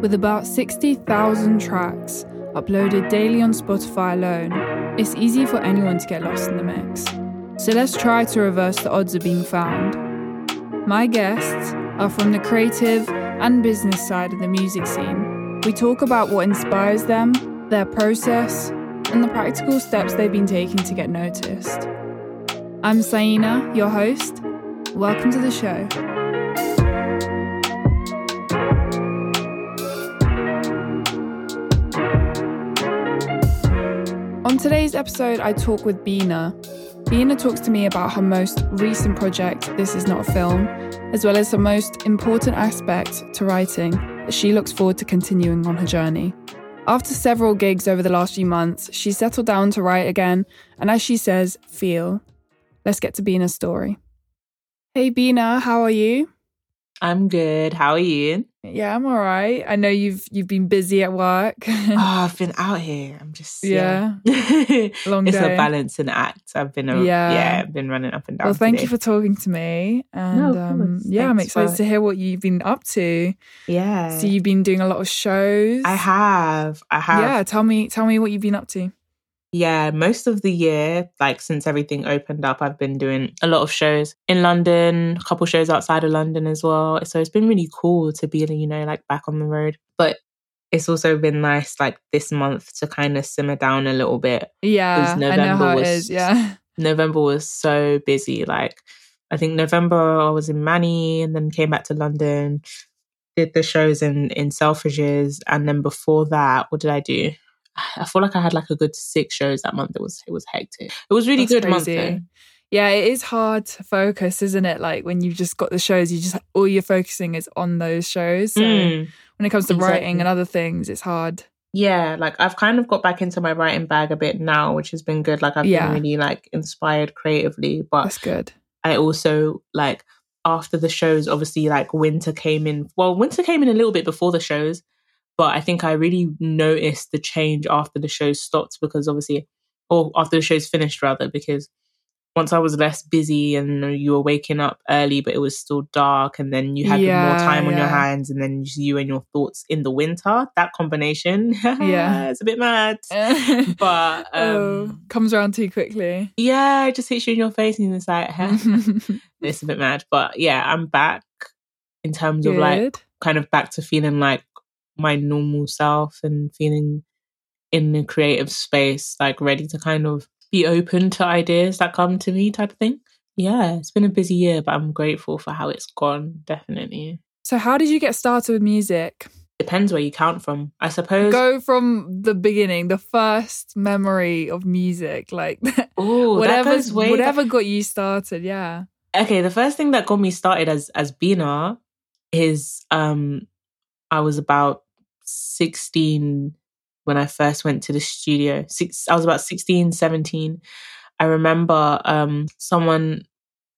With about 60,000 tracks uploaded daily on Spotify alone, it's easy for anyone to get lost in the mix. So let's try to reverse the odds of being found. My guests are from the creative and business side of the music scene. We talk about what inspires them, their process, and the practical steps they've been taking to get noticed. I'm Saina, your host. Welcome to the show. On today's episode, I talk with Bina. Bina talks to me about her most recent project, This Is Not a Film, as well as the most important aspect to writing that she looks forward to continuing on her journey. After several gigs over the last few months, she settled down to write again, and as she says, feel. Let's get to Bina's story. Hey Bina, how are you? I'm good. How are you? Yeah, I'm all right. I know you've you've been busy at work. oh, I've been out here. I'm just yeah, yeah. long it's day. a balancing act. I've been a, Yeah. yeah, I've been running up and down. Well, thank today. you for talking to me, and No, um, yeah, I'm excited for- to hear what you've been up to. yeah. So you've been doing a lot of shows. I have. I have. Yeah, tell me, tell me what you've been up to. Yeah, most of the year, like since everything opened up, I've been doing a lot of shows in London, a couple shows outside of London as well. So it's been really cool to be, you know, like back on the road. But it's also been nice, like this month, to kind of simmer down a little bit. Yeah, I know November how it was- is. Yeah, November was so busy. Like, I think November I was in Manny and then came back to London, did the shows in in Selfridges, and then before that, what did I do? I feel like I had like a good six shows that month. It was it was hectic. It was really That's good month though. Yeah, it is hard to focus, isn't it? Like when you've just got the shows, you just all you're focusing is on those shows. So Mm. when it comes to writing and other things, it's hard. Yeah, like I've kind of got back into my writing bag a bit now, which has been good. Like I've Yeah. been really like inspired creatively, but That's good. I also like after the shows, obviously like winter came in. Well, winter came in a little bit before the shows, but I think I really noticed the change after the show stopped because obviously, or after the shows finished rather, because once I was less busy and you were waking up early, but it was still dark, and then you had more Yeah, time on your hands, and then you and your thoughts in the winter. That combination, Yeah. it's a bit mad. But oh, um, comes around too quickly. yeah, it just hits you in your face, and it's like, it's a bit mad. But yeah, I'm back in terms of like kind of back to feeling like my normal self and feeling in the creative space, like ready to kind of be open to ideas that come to me type of thing. Yeah, it's been a busy year, but I'm grateful for how it's gone, definitely. So, how did you get started with music? Depends where you count from. I suppose Go from the beginning, the first memory of music, like Ooh, whatever, whatever got you started. Yeah. okay the first thing that got me started as as bina is um i was about 16 when i first went to the studio. Six i was about 16 17 i remember um someone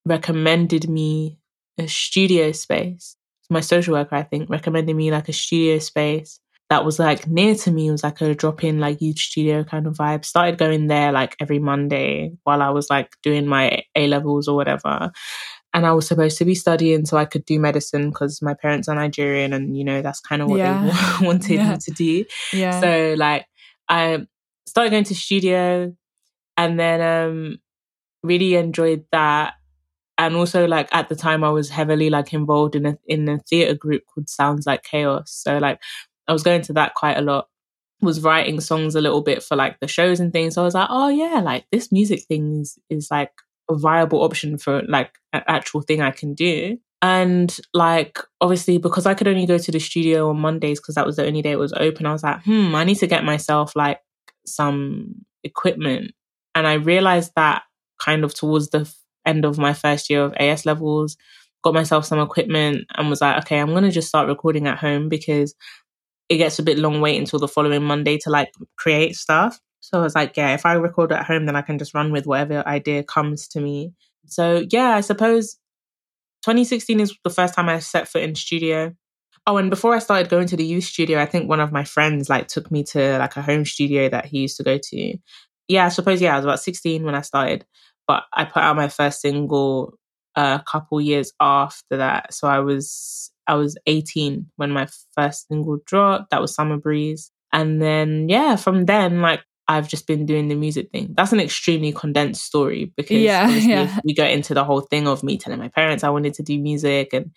recommended me a studio space. My social worker i think recommended me like a studio space that was like near to me. It was like a drop-in like youth studio kind of vibe. Started going there like every monday while i was like doing my a levels or whatever and i was supposed to be studying so i could do medicine because my parents are nigerian and you know that's kind of what Yeah. they wanted Yeah. me to do Yeah. so like I started going to studio and then um really enjoyed that. And also like at the time I was heavily like involved in a in a theatre group called Sounds Like Chaos. So like I was going to that quite a lot. Was writing songs a little bit for like the shows and things. So I was like, oh yeah, like this music thing is is like a viable option for like an actual thing I can do. And like obviously because I could only go to the studio on Mondays because that was the only day it was open, I was like, hmm, I need to get myself like some equipment. And I realized that kind of towards the end of my first year of AS levels, got myself some equipment and was like, okay, I'm gonna just start recording at home because it gets a bit long wait until the following Monday to like create stuff. So I was like, yeah, if I record at home, then I can just run with whatever idea comes to me. So yeah, I suppose 2016 is the first time I set foot in studio. Oh, and before I started going to the youth studio, I think one of my friends like took me to like a home studio that he used to go to. Yeah, I suppose yeah, I was about 16 when I started, but I put out my first single a couple years after that. So I was I was 18 when my first single dropped. That was Summer Breeze. And then, yeah, from then, like, I've just been doing the music thing. That's an extremely condensed story because Yeah, yeah. we go into the whole thing of me telling my parents I wanted to do music and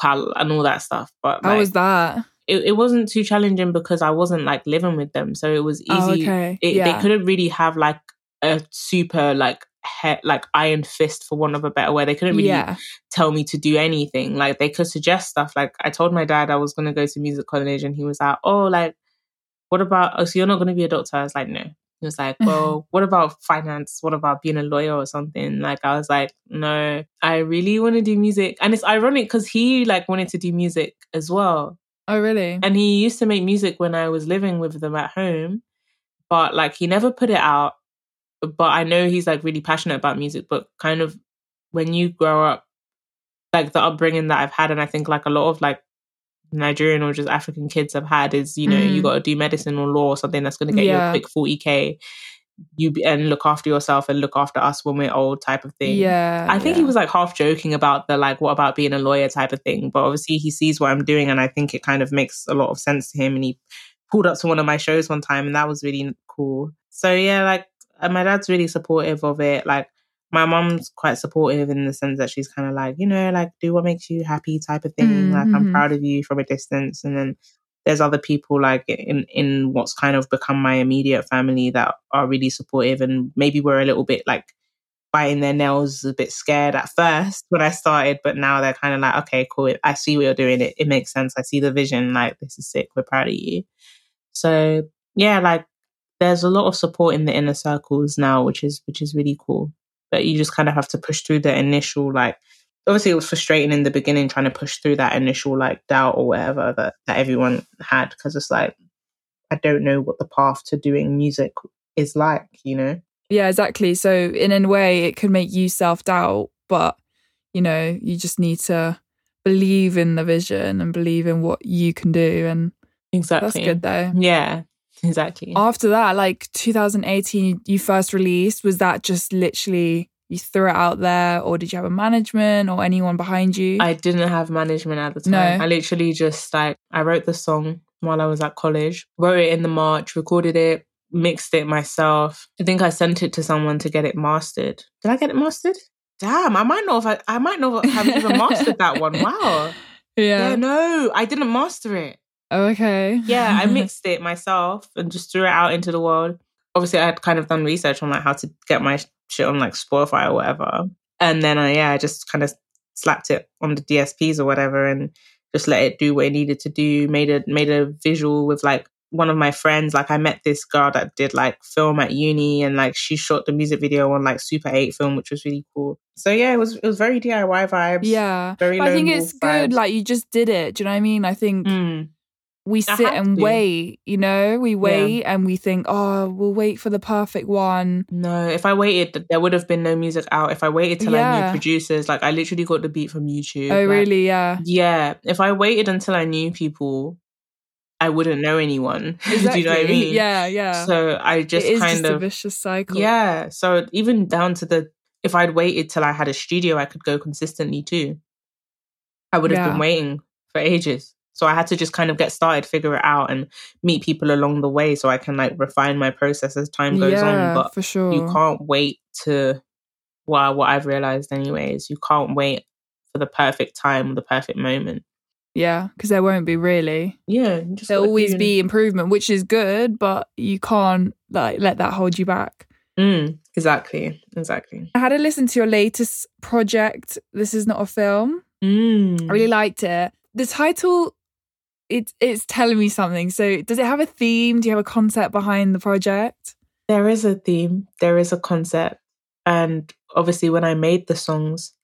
how and all that stuff. But How like, was that? it, it wasn't too challenging because I wasn't like living with them, so it was oh, easy. Oh, okay. It, Yeah. They couldn't really have like a super like he- like iron fist for one of a better word. They couldn't really Yeah. tell me to do anything. Like they could suggest stuff. Like I told my dad I was going to go to music college, and he was like, "Oh, like what about? Oh, so you're not going to be a doctor?" I was like, "No." He was like, "Well, what about finance? What about being a lawyer or something?" Like I was like, "No, I really want to do music." And it's ironic because he like wanted to do music as well, Oh, really? and he used to make music when I was living with them at home, but like he never put it out. But I know he's like really passionate about music, but kind of when you grow up, like the upbringing that I've had, and I think like a lot of like Nigerian or just African kids have had is, you know, you Mm. got to do medicine or law or something that's going to get you a quick 40K. You be, and look after yourself and look after us when we're old type of thing. Yeah. I think yeah. he was like half joking about the like, what about being a lawyer type of thing. But obviously, he sees what I'm doing, and I think it kind of makes a lot of sense to him. And he pulled up to one of my shows one time, and that was really cool. So yeah, like uh, my dad's really supportive of it. Like my mom's quite supportive in the sense that she's kind of like, you know, like do what makes you happy type of thing. Like I'm Mhm. proud of you from a distance, and then. There's other people like in in what's kind of become my immediate family that are really supportive and maybe we're a little bit like biting their nails a bit scared at first when I started, but now they're kind of like, okay, cool. I see what you're doing. It, it makes sense. I see the vision. Like, this is sick. We're proud of you. So yeah, like there's a lot of support in the inner circles now, which is which is really cool. But you just kind of have to push through the initial like obviously it was frustrating in the beginning trying to push through that initial like doubt or whatever that, that everyone had because it's like I don't know what the path to doing music is like, you know? Yeah, exactly. So in a way, it could make you self doubt, but you know, you just need to believe in the vision and believe in what you can do, and Exactly. that's good though. Yeah, exactly. After that, like 2018, you first released. Was that just literally you threw it out there, or did you have a management or anyone behind you? I didn't have management at the time. No. I literally just like I wrote the song while I was at college, wrote it in the March, recorded it, mixed it myself. I think I sent it to someone to get it mastered. Did I get it mastered? Damn, I might not have I might not have even mastered that one. Wow. yeah. Yeah, no, I didn't master it. Oh, okay. Yeah, I mixed it myself and just threw it out into the world. Obviously, I had kind of done research on like how to get my shit on like Spotify or whatever, and then I yeah, I just kind of slapped it on the DSPs or whatever, and just let it do what it needed to do. Made a made a visual with like one of my friends. Like I met this girl that did like film at uni, and like she shot the music video on like Super Eight film, which was really cool. So yeah, it was it was very DIY vibes. Yeah. very. But I think it's wolf good. Like you just did it. Do you know what I mean? I think Mm. We I sit and to. wait, you know, we wait and we think, oh, we'll wait for the perfect one. No, if I waited, there would have been no music out. If I waited till I knew producers, like I literally got the beat from YouTube. Oh, like- really? Yeah. Yeah. If I waited until I knew people, I wouldn't know anyone. Exactly. Do you know what I mean? Yeah, yeah. So I just it is kind just a of vicious cycle. yeah. So even down to the if I'd waited till I had a studio, I could go consistently too. I would have Yeah. been waiting for ages. So I had to just kind of get started, figure it out, and meet people along the way, so I can like refine my process as time goes yeah, on. But for sure. you can't wait to well what i've realized anyways you can't wait for the perfect time or the perfect moment yeah, because there won't be really. yeah just There'll always be improvement, which is good, but you can't like let that hold you back. mm, exactly exactly I had to listen to your latest project. This is not a film. mm. I really liked it. The title, it, it's telling me something. So, does it have a theme? Do you have a concept behind the project? there is a theme there is a concept and obviously when i made the songs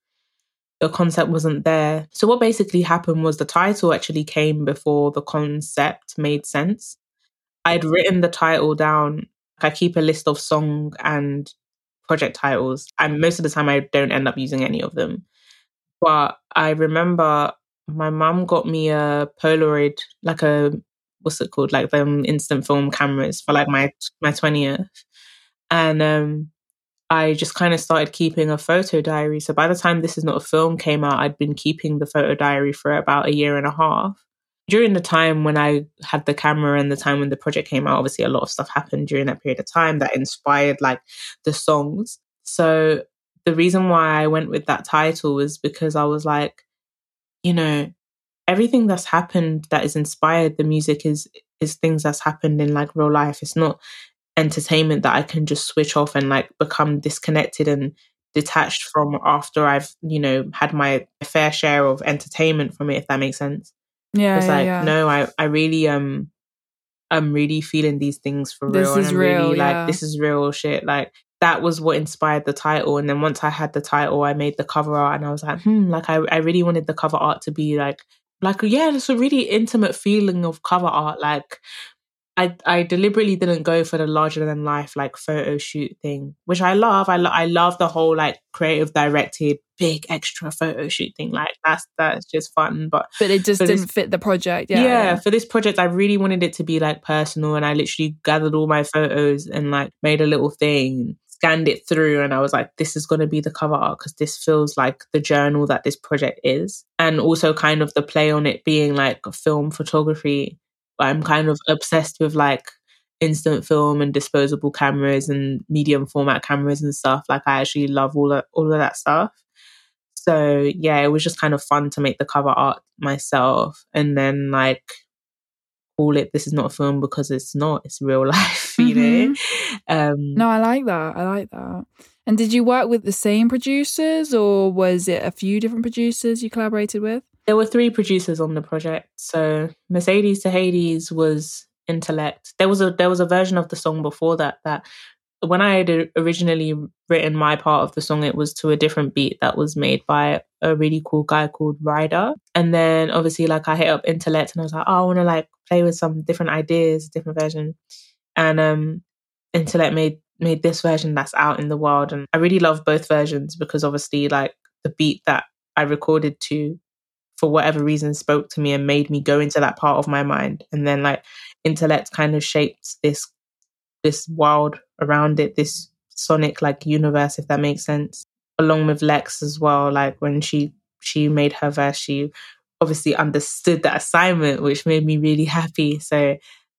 the concept wasn't there so what basically happened was the title actually came before the concept made sense i'd written the title down i keep a list of song and project titles and most of the time i don't end up using any of them but i remember my mum got me a polaroid like a what's it called like them instant film cameras for like my my 20th and um I just kind of started keeping a photo diary. So by the time This Is Not a Film came out, I'd been keeping the photo diary for about a year and a half. During the time when I had the camera and the time when the project came out, obviously a lot of stuff happened during that period of time that inspired like the songs. So the reason why I went with that title was because I was like, you know, everything that's happened that is inspired the music is is things that's happened in like real life. It's not entertainment that I can just switch off and like become disconnected and detached from after I've, you know, had my fair share of entertainment from it, if that makes sense. Yeah. It's yeah, like, yeah. no, I, I really um I'm really feeling these things for This real. and is I'm real, really yeah. like this is real shit. Like that was what inspired the title. And then once I had the title, I made the cover art and I was like, hmm, like I, I really wanted the cover art to be like like yeah, it's a really intimate feeling of cover art. Like I I deliberately didn't go for the larger than life like photo shoot thing, which I love. I lo- I love the whole like creative directed big extra photo shoot thing. Like that's that's just fun. But But it just didn't this- fit the project. yeah, Yeah. yeah. for this project, I really wanted it to be like personal, and I literally gathered all my photos and like made a little thing, scanned it through, and I was like, "This is going to be the cover art because this feels like the journal that this project is," and also kind of the play on it being like film photography. I'm kind of obsessed with like instant film and disposable cameras and medium format cameras and stuff. Like I actually love all of all of that stuff. So yeah, it was just kind of fun to make the cover art myself and then like call it this is not a film because it's not, it's real life, you know? Um No, I like that. I like that. And did you work with the same producers or was it a few different producers you collaborated with? there were three producers on the project. So Mercedes to Hades was Intellect. There was a there was a version of the song before that that when I had originally written my part of the song, it was to a different beat that was made by a really cool guy called Ryder. And then obviously like I hit up Intellect and I was like, oh, I want to like play with some different ideas, different version. And um Intellect made made this version that's out in the world. And I really love both versions because obviously like the beat that I recorded to for whatever reason spoke to me and made me go into that part of my mind and then like intellect kind of shaped this this world around it this sonic like universe if that makes sense. Along with lex as well like when she she made her verse she obviously understood that assignment which made me really happy. So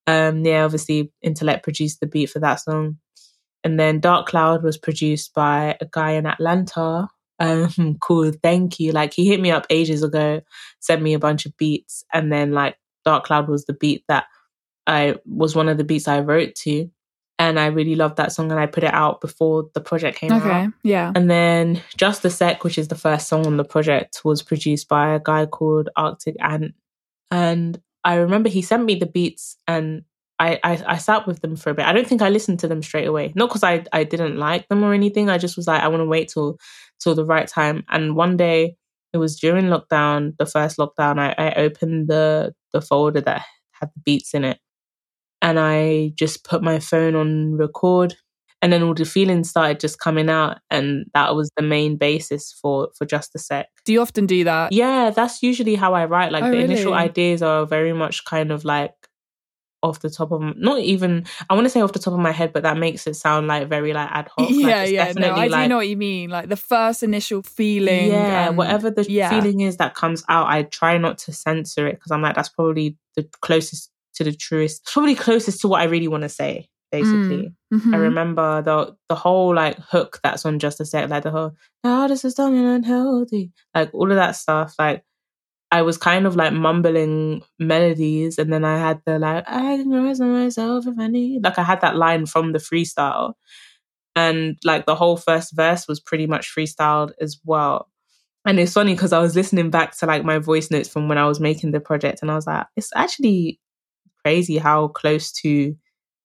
um yeah obviously intellect produced the beat for that song. And then dark cloud was produced by a guy in atlanta um called thank you. Like he hit me up ages ago sent me a bunch of beats and then like dark cloud was the beat that i was one of the beats i wrote to and i really loved that song and i put it out before the project came Okay. out Yeah. and then just a sec which is the first song on the project was produced by a guy called arctic ant and i remember he sent me the beats and I, I, I sat with them for a bit. I don't think I listened to them straight away. Not because I, I didn't like them or anything. I just was like, I want to wait till till the right time. And one day, it was during lockdown, the first lockdown. I, I opened the the folder that had the beats in it, and I just put my phone on record, and then all the feelings started just coming out, and that was the main basis for for just a sec. Do you often do that? Yeah, that's usually how I write. Like Oh, the initial ideas are very much kind of like off the top of not even I want to say off the top of my head, but that makes it sound like very like ad hoc. Yeah, it's yeah. No, I do know what you mean. Like the first initial feeling. yeah, and- whatever the yeah. feeling is that comes out, I try not to censor it because I'm like that's probably the closest to the truest, probably closest to what I really want to say. Basically, I Mhm. remember the the whole like hook that's on Just a Sec, like the whole "Now this is and unhealthy," like all of that stuff. Like I was kind of like mumbling melodies, and then I had the like "I can rise on myself if I need." Like I had that line from the freestyle, and like the whole first verse was pretty much freestyled as well. And it's funny because I was listening back to like my voice notes from when I was making the project, and I was like, it's actually crazy how close to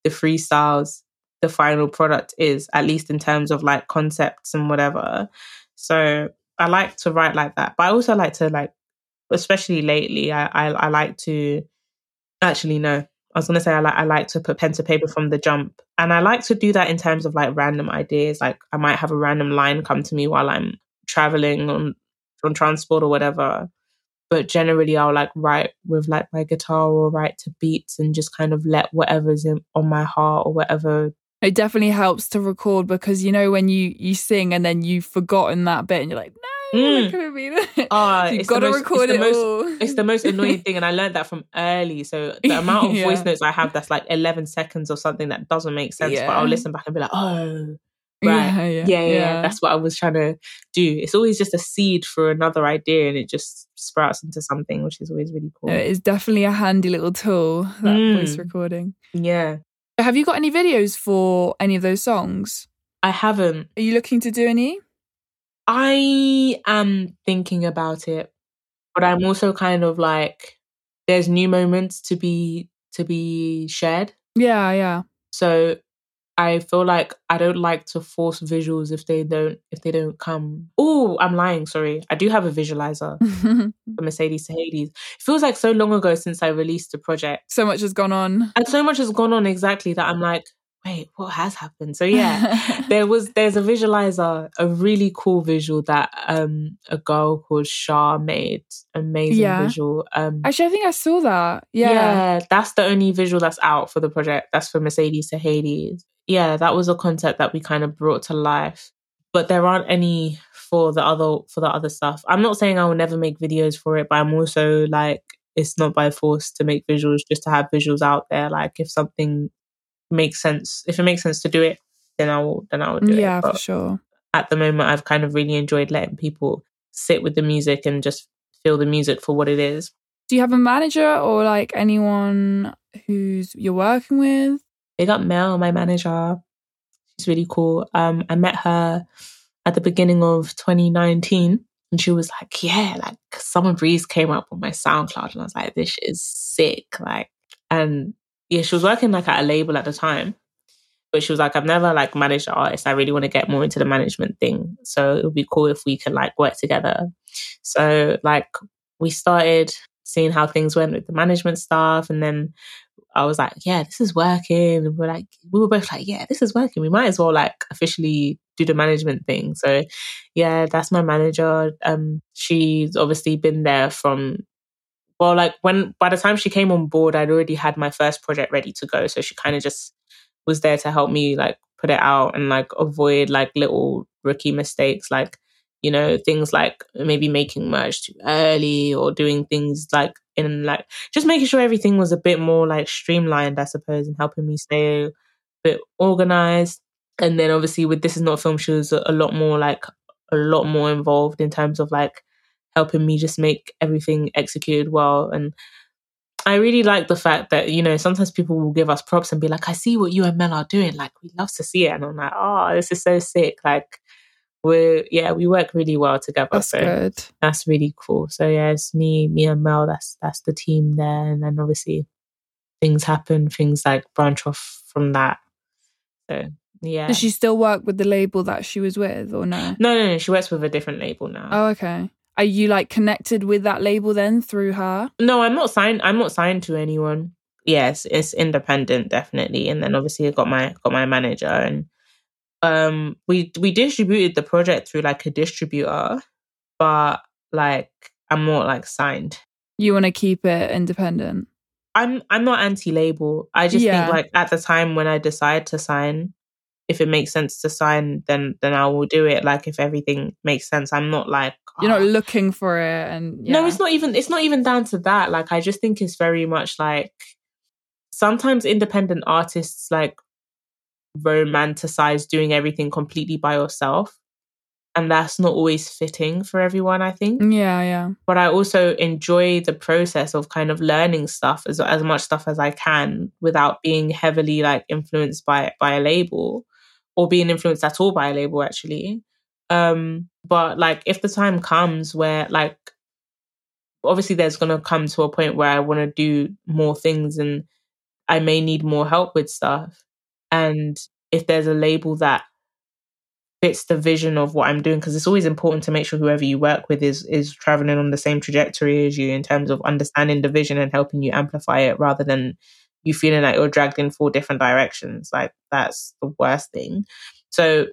the freestyles the final product is, at least in terms of like concepts and whatever. So I like to write like that, but I also like to like, especially lately, I I, I like to actually no. I was gonna say I like I like to put pen to paper from the jump, and I like to do that in terms of like random ideas. Like I might have a random line come to me while I'm traveling on on transport or whatever. But generally, I'll like write with like my guitar or write to beats and just kind of let whatever's in on my heart or whatever It definitely helps to record because you know when you you sing and then you've forgotten that bit and you're like, no, Mm. that could have been it. Ah, You've got to most- record it's it the most- all. It's the most annoying thing, and I learned that from early. So the amount of voice notes I have that's like eleven seconds or something that doesn't make sense, but I'll listen back and be like, oh, Yeah, right, yeah, yeah, yeah, yeah. That's what I was trying to do. It's always just a seed for another idea, and it just sprouts into something, which is always really cool. It is definitely a handy little tool, that voice Mm. recording. Yeah, Have you got any videos for any of those songs? I haven't. Are you looking to do any? I am thinking about it, but I'm also kind of like, there's new moments to be to be shared. Yeah, yeah. So I feel like I don't like to force visuals if they don't if they don't come. Oh, I'm lying. Sorry, I do have a visualizer for Mercedes to Hades. It feels like so long ago since I released the project, so much has gone on. and so much has gone on exactly that I'm like, wait, what has happened? So yeah, there was there's a visualizer, a really cool visual that um a girl called Shah made. Amazing Yeah. visual. Um, Actually, I think I saw that. Yeah. yeah, that's the only visual that's out for the project. That's for Mercedes to Hades. Yeah, that was a concept that we kind of brought to life. But there aren't any for the other for the other stuff. I'm not saying I will never make videos for it, but I'm also like it's not by force to make visuals just to have visuals out there. Like if something makes sense, if it makes sense to do it, then I will then I will do Yeah, it. Yeah, for sure. at the moment I've kind of really enjoyed letting people sit with the music and just feel the music for what it is. Do you have a manager or like anyone who's you're working with? Big up Mel, my manager. She's really cool. Um, I met her at the beginning of 2019 and she was like, Yeah, like Summer Breeze came up on my SoundCloud and I was like, This is sick. Like, and yeah, she was working like at a label at the time. But she was like, I've never like managed an artist. I really want to get more into the management thing. So it would be cool if we can like work together. So like we started seeing how things went with the management staff. and then I was like, yeah, this is working. And we're like, we were both like, yeah, this is working. We might as well like officially do the management thing. So yeah, that's my manager. Um, she's obviously been there from, well, like when, by the time she came on board, I'd already had my first project ready to go. So she kind of just was there to help me like put it out and like avoid like little rookie mistakes. Like, you know, things like maybe making merch too early or doing things like in like just making sure everything was a bit more like streamlined, I suppose, and helping me stay a bit organized. And then obviously with this is not film, she was a lot more like a lot more involved in terms of like helping me just make everything executed well. And I really like the fact that, you know, sometimes people will give us props and be like, I see what you and Mel are doing. Like, we love to see it. And I'm like, oh, this is so sick. Like, we're, yeah, we work really well together. That's so good. that's really cool. So yeah, it's me, me and Mel. That's that's the team there, and then obviously things happen, things like branch off from that. So yeah, Does she still work with the label that she was with or no? no, no, no. She works with a different label now. Oh, okay. Are you like connected with that label then through her? No, I'm not signed. I'm not signed to anyone. Yes, it's independent, definitely. And then obviously I got my got my manager, and um, we we distributed the project through like a distributor, but like I'm not like signed. You want to keep it independent? I'm I'm not anti-label. I just Yeah. think like at the time when I decide to sign, if it makes sense to sign, then then I will do it. Like if everything makes sense, I'm not like You're not "Oh." looking for it, and yeah. No, it's not even it's not even down to that. Like I just think it's very much like sometimes independent artists like romanticize doing everything completely by yourself. And that's not always fitting for everyone, I think Yeah, yeah. but I also enjoy the process of kind of learning stuff as as much stuff as I can without being heavily like influenced by by a label or being influenced at all by a label actually. Um but like if the time comes where like obviously there's going to come to a point where I want to do more things and I may need more help with stuff and if there's a label that fits the vision of what I'm doing because it's always important to make sure whoever you work with is is traveling on the same trajectory as you in terms of understanding the vision and helping you amplify it rather than you feeling like you're dragged in four different directions. Like that's the worst thing. So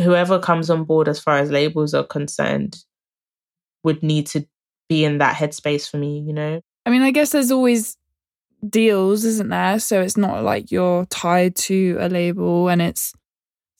whoever comes on board as far as labels are concerned would need to be in that headspace for me you know? I mean, I guess there's always deals, isn't there? So it's not like you're tied to a label and it's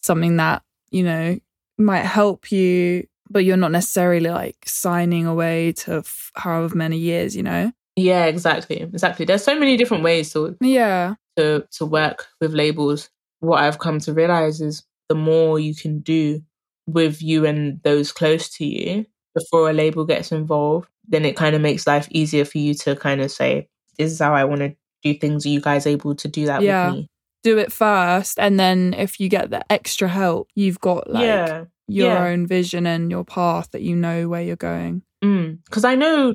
something that, you know, might help you, but you're not necessarily like signing away to f- however many years, you know? Yeah, exactly. Exactly. There's so many different ways to Yeah. to to work with labels. What I've come to realize is the more you can do with you and those close to you before a label gets involved, then it kind of makes life easier for you to kind of say, is how I want to do things. Are you guys able to do that Yeah. with me? Do it first. And then if you get the extra help, you've got like yeah. your yeah. own vision and your path that you know where you're going. Mm. because I know,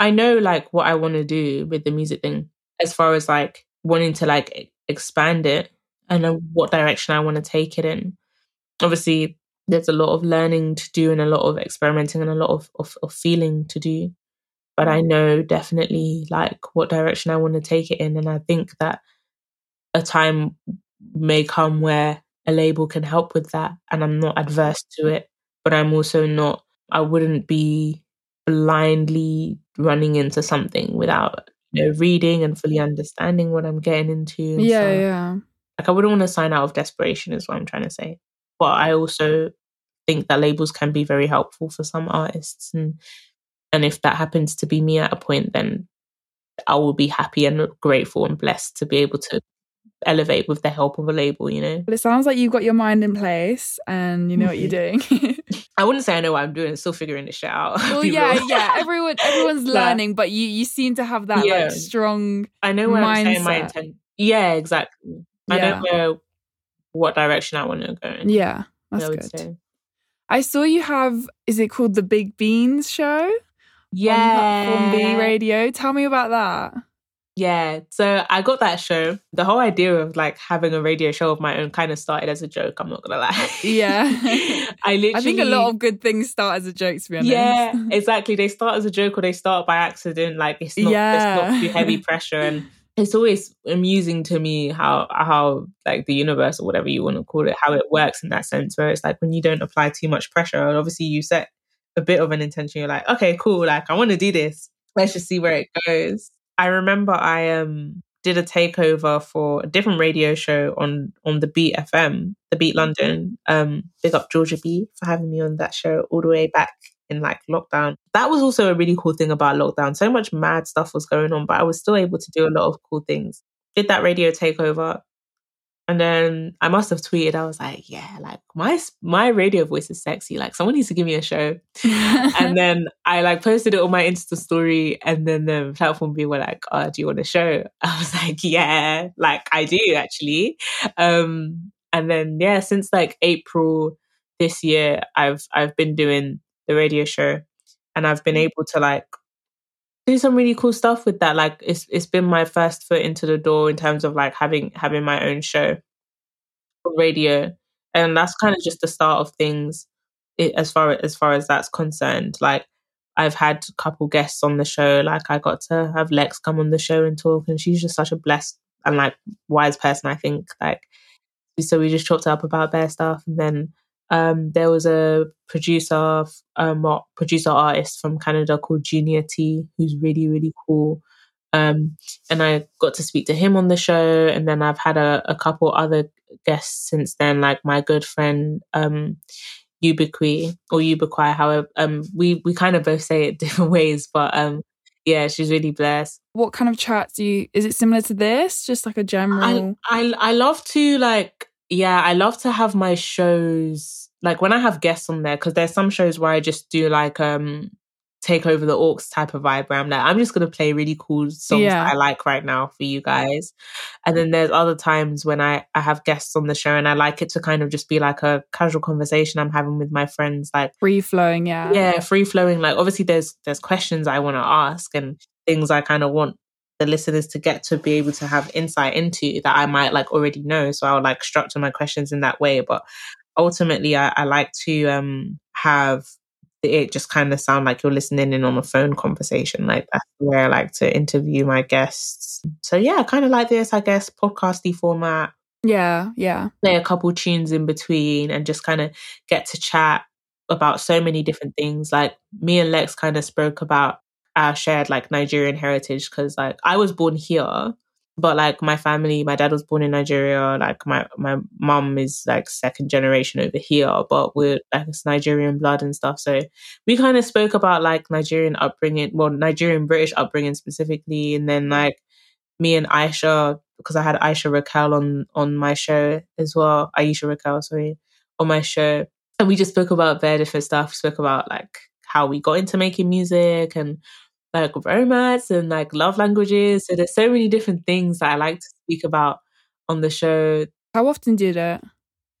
I know like what I want to do with the music thing, as far as like wanting to like expand it and know what direction I want to take it in. Obviously, there's a lot of learning to do and a lot of experimenting and a lot of of, of feeling to do, but I mm. know definitely like what direction I want to take it in, and I think that a time may come where a label can help with that, and I'm not adverse to it, but I'm also not. I wouldn't be blindly running into something without you know reading and fully understanding what I'm getting into. Yeah, stuff. yeah. Like I wouldn't want to sign out of desperation, is what I'm trying to say. But I also think that labels can be very helpful for some artists, and and if that happens to be me at a point, then I will be happy and grateful and blessed to be able to elevate with the help of a label. You know, But it sounds like you've got your mind in place and you know what you're mm-hmm. doing. I wouldn't say I know what I'm doing. Still figuring this shit out. well, yeah, yeah. Everyone, everyone's learning, but you, you seem to have that Yeah. like strong. I know where I'm saying my mindset. intent. Yeah, exactly. I Yeah. don't know what direction I want to go in. Yeah, that's I good. say. I saw you have. Is it called the Big Beans Show? Yeah. on Platform B Radio. Tell me about that. Yeah. So I got that show. The whole idea of like having a radio show of my own kind of started as a joke. I'm not gonna lie. Yeah. I literally. I think a lot of good things start as a joke, to be honest. Yeah, exactly. They start as a joke or they start by accident. Like it's not. Yeah. It's not too heavy pressure, and it's always amusing to me how how like the universe or whatever you want to call it, how it works in that sense. Where it's like when you don't apply too much pressure, and obviously you set a bit of an intention. You're like, okay, cool. Like I want to do this. Let's just see where it goes. I remember I um did a takeover for a different radio show on on the Beat FM, the Beat London. Um, big up Georgia B for having me on that show all the way back in like lockdown. That was also a really cool thing about lockdown. So much mad stuff was going on, but I was still able to do a lot of cool things. Did that radio takeover. And then I must have tweeted, I was like, yeah, like my my radio voice is sexy. Like someone needs to give me a show. and then I like posted it on my Insta story, and then the platform people were like, "Oh, do you want a show?" I was like, "Yeah, like I do actually." Um, and then yeah, since like April this year, I've I've been doing the radio show, and I've been able to like do some really cool stuff with that. Like it's it's been my first foot into the door in terms of like having having my own show on radio, and that's kind of just the start of things as far as far as that's concerned. Like I've had a couple guests on the show. Like I got to have Lex come on the show and talk, and she's just such a blessed and like wise person. I think like so we just chopped up about their stuff, and then um, there was a producer, um, producer artist from Canada called Junior T, who's really really cool. Um, and I got to speak to him on the show, and then I've had a, a couple other guests since then, like my good friend um, Ubiqui or Ubiqui. However, um, we we kind of both say it different ways, but um, yeah, she's really blessed. what kind of chat do you? Is it similar to this? Just like a general. I I love to like yeah, I love to have my shows like when I have guests on there because there's some shows where I just do like um take over the orcs type of vibe where I'm like I'm just gonna play really cool songs Yeah. that I like right now for you guys, and then there's other times when I I have guests on the show and I like it to kind of just be like a casual conversation I'm having with my friends like free flowing, yeah. yeah free flowing like obviously there's there's questions i want to ask and things i kind of want the listeners to get to be able to have insight into that i might like already know. So i'll like structure my questions in that way. But ultimately i, I like to um have it just kind of sound like you're listening in on a phone conversation. Like that's where i like to interview my guests. So yeah kind of like this i guess podcasty format. Yeah, yeah. play a couple tunes in between and just kind of get to chat about so many different things. Like me and Lex kind of spoke about our shared like Nigerian heritage because like I was born here, but like my family, my dad was born in Nigeria. Like my my mom is like second generation over here, but we're like it's Nigerian blood and stuff. So we kind of spoke about like Nigerian upbringing, well Nigerian British upbringing specifically, and then like me and Aisha because I had Aisha Raquel on on my show as well, Aisha Raquel, sorry, on my show, and we just spoke about very different stuff. Spoke about like how we got into making music and like romance and like love languages. So there's so many different things that I like to speak about on the show. How often do you do it?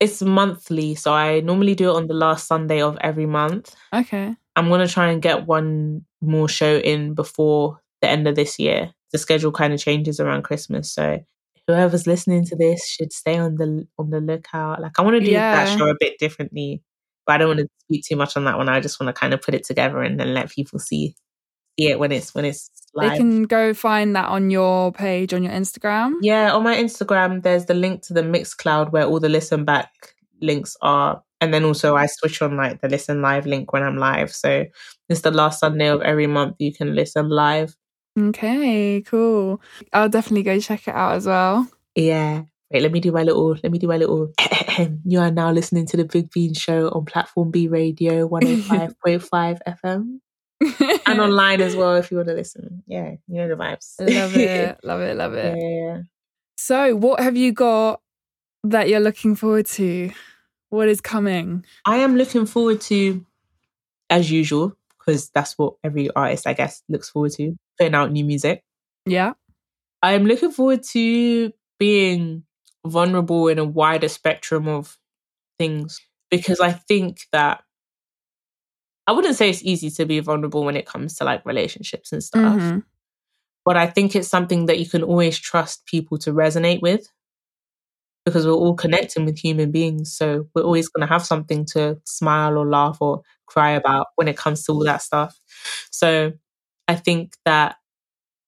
It's monthly, so I normally do it on the last Sunday of every month. Okay. I'm gonna try and get one more show in before the end of this year. The schedule kind of changes around Christmas, so whoever's listening to this should stay on the on the lookout. Like I want to do Yeah. that show a bit differently, but I don't want to speak too much on that one. I just want to kind of put it together and then let people see see it when it's when it's live. They can go find that on your page on your Instagram. Yeah, on my Instagram, there's the link to the Mixcloud where all the listen back links are. And then also I switch on like the listen live link when I'm live. So it's the last Sunday of every month you can listen live. Okay, cool. I'll definitely go check it out as well. Yeah. Wait, let me do my little, let me do my little. you are now listening to the Big Bean Show on Platform B Radio 105.5 FM and online as well if you want to listen. Yeah, you know the vibes. love it, love it, love it. yeah, yeah. So, what have you got that you're looking forward to? What is coming? I am looking forward to, as usual, because that's what every artist, I guess, looks forward to putting out new music. Yeah. I am looking forward to being vulnerable in a wider spectrum of things because I think that I wouldn't say it's easy to be vulnerable when it comes to like relationships and stuff, Mhm. but I think it's something that you can always trust people to resonate with because we're all connecting with human beings. So we're always going to have something to smile or laugh or cry about when it comes to all that stuff. So I think that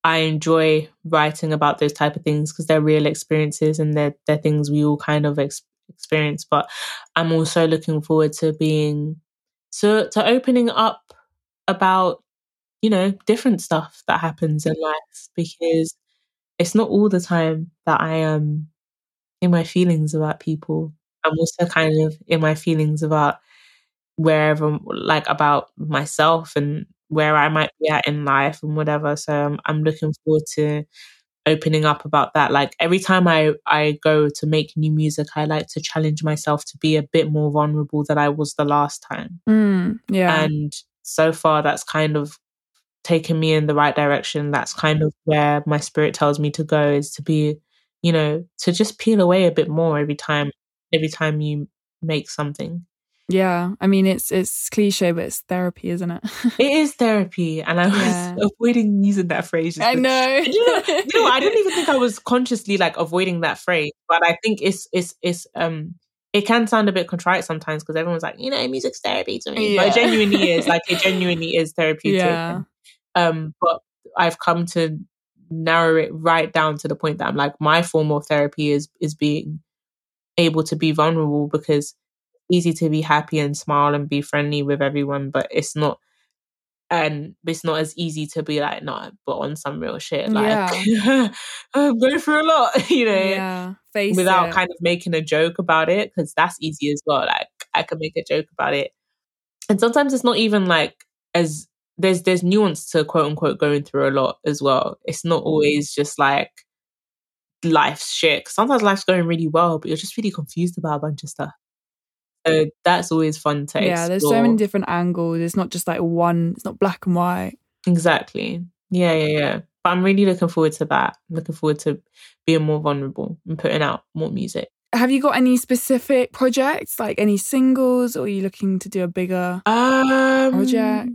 I enjoy writing about those type of things because they're real experiences and they're, they're things we all kind of ex- experience. But I'm also looking forward to being to to opening up about you know different stuff that happens in life because it's not all the time that I am in my feelings about people. I'm also kind of in my feelings about wherever, like about myself and where I might be at in life and whatever. So I'm, I'm looking forward to opening up about that. Like every time I, I go to make new music, I like to challenge myself to be a bit more vulnerable than I was the last time. Mm, yeah. And so far, that's kind of taken me in the right direction. That's kind of where my spirit tells me to go is to be, you know, to just peel away a bit more every time, every time you make something. Yeah. I mean, it's it's cliche, but it's therapy, isn't it? It is therapy. And I was Yeah. avoiding using that phrase. I know. you know, you know, I don't even think I was consciously like avoiding that phrase, but I think it's it's it's um it can sound a bit contrite sometimes because everyone's like, you know, music's therapy to me. But it genuinely is like it genuinely is therapeutic. Yeah. Um, but I've come to narrow it right down to the point that I'm like, my form of therapy is is being able to be vulnerable because easy to be happy and smile and be friendly with everyone, but it's not and it's not as easy to be like, no, but on some real shit. Like I'm going through a lot, you know, yeah. Face without it. kind of making a joke about it, because that's easy as well. Like I can make a joke about it. And sometimes it's not even like as there's there's nuance to quote unquote going through a lot as well. It's not mm. always just like life's shit Sometimes life's going really well, but you're just really confused about a bunch of stuff. So that's always fun to yeah, explore. there's so many different angles. It's not just like one. It's not black and white. Exactly. Yeah, yeah, yeah. But I'm really looking forward to that. I'm looking forward to being more vulnerable and putting out more music. Have you got any specific projects, like any singles, or are you looking to do a bigger Um, project?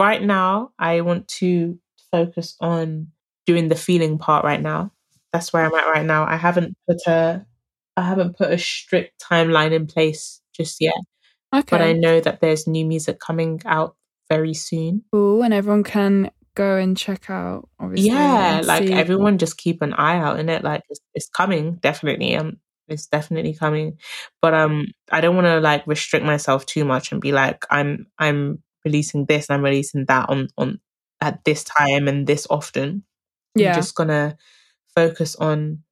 right now, I want to focus on doing the feeling part right now. That's where I'm at right now. I haven't put a I haven't put a strict timeline in place just yet, Okay, but I know that there's new music coming out very soon. cool, and everyone can go and check out. Obviously, yeah, like see- everyone just keep an eye out in it. Like it's, it's coming, definitely. Um, it's definitely coming. But um, I don't want to like restrict myself too much and be like, I'm I'm releasing this, and I'm releasing that on on at this time and this often. Yeah. You're just gonna focus on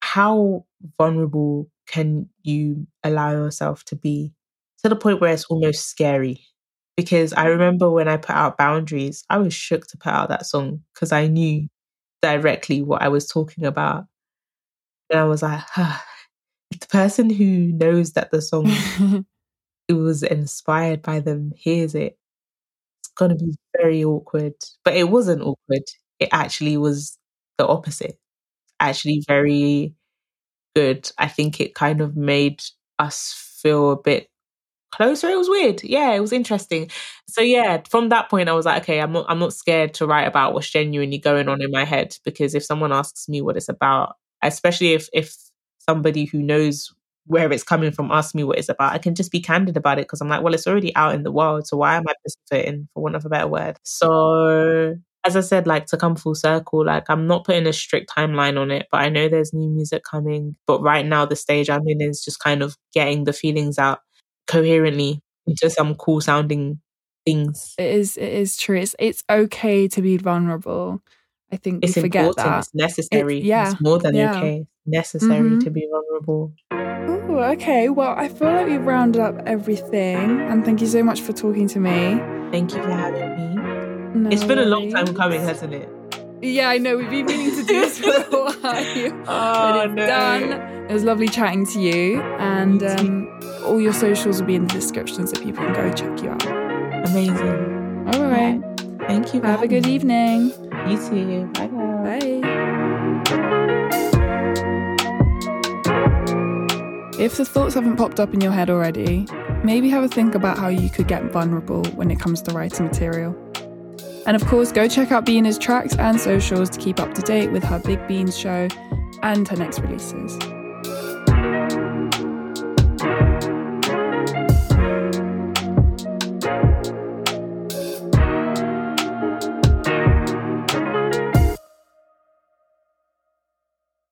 how vulnerable can you allow yourself to be to the point where it's almost scary. Because I remember when I put out boundaries, I was shook to put out that song because I knew directly what I was talking about. And I was like, if the person who knows that the song it was inspired by them hears it, it's gonna be very awkward. But it wasn't awkward. It actually was the opposite. Actually very good. I think it kind of made us feel a bit closer. It was weird. Yeah, it was interesting. So yeah, from that point I was like, okay, I'm not I'm not scared to write about what's genuinely going on in my head because if someone asks me what it's about, especially if if somebody who knows where it's coming from asks me what it's about, I can just be candid about it because I'm like, well, it's already out in the world. So why am I participating, for want of a better word? So as I said, like to come full circle, like I'm not putting a strict timeline on it, but I know there's new music coming. But right now, the stage I'm in is just kind of getting the feelings out coherently into some cool sounding things. It is. It is true. It's it's okay to be vulnerable. I think it's we forget important. that. It's necessary. It, yeah, it's more than yeah. okay. Necessary Mhm. to be vulnerable. Ooh, okay. Well, I feel like we've rounded up everything, and thank you so much for talking to me. Thank you for having me. No It's been a long time coming, hasn't it? Yeah, I know. We've been meaning to do this for a while. Oh but it's no. done. It was lovely chatting to you, and um, all your socials will be in the description so people can go check you out. Amazing. All right. Thank you. Have a good me. evening. You too. Bye. Bye. Bye. If the thoughts haven't popped up in your head already, maybe have a think about how you could get vulnerable when it comes to writing material. And of course, go check out BINA's tracks and socials to keep up to date with her Big Beans show and her next releases.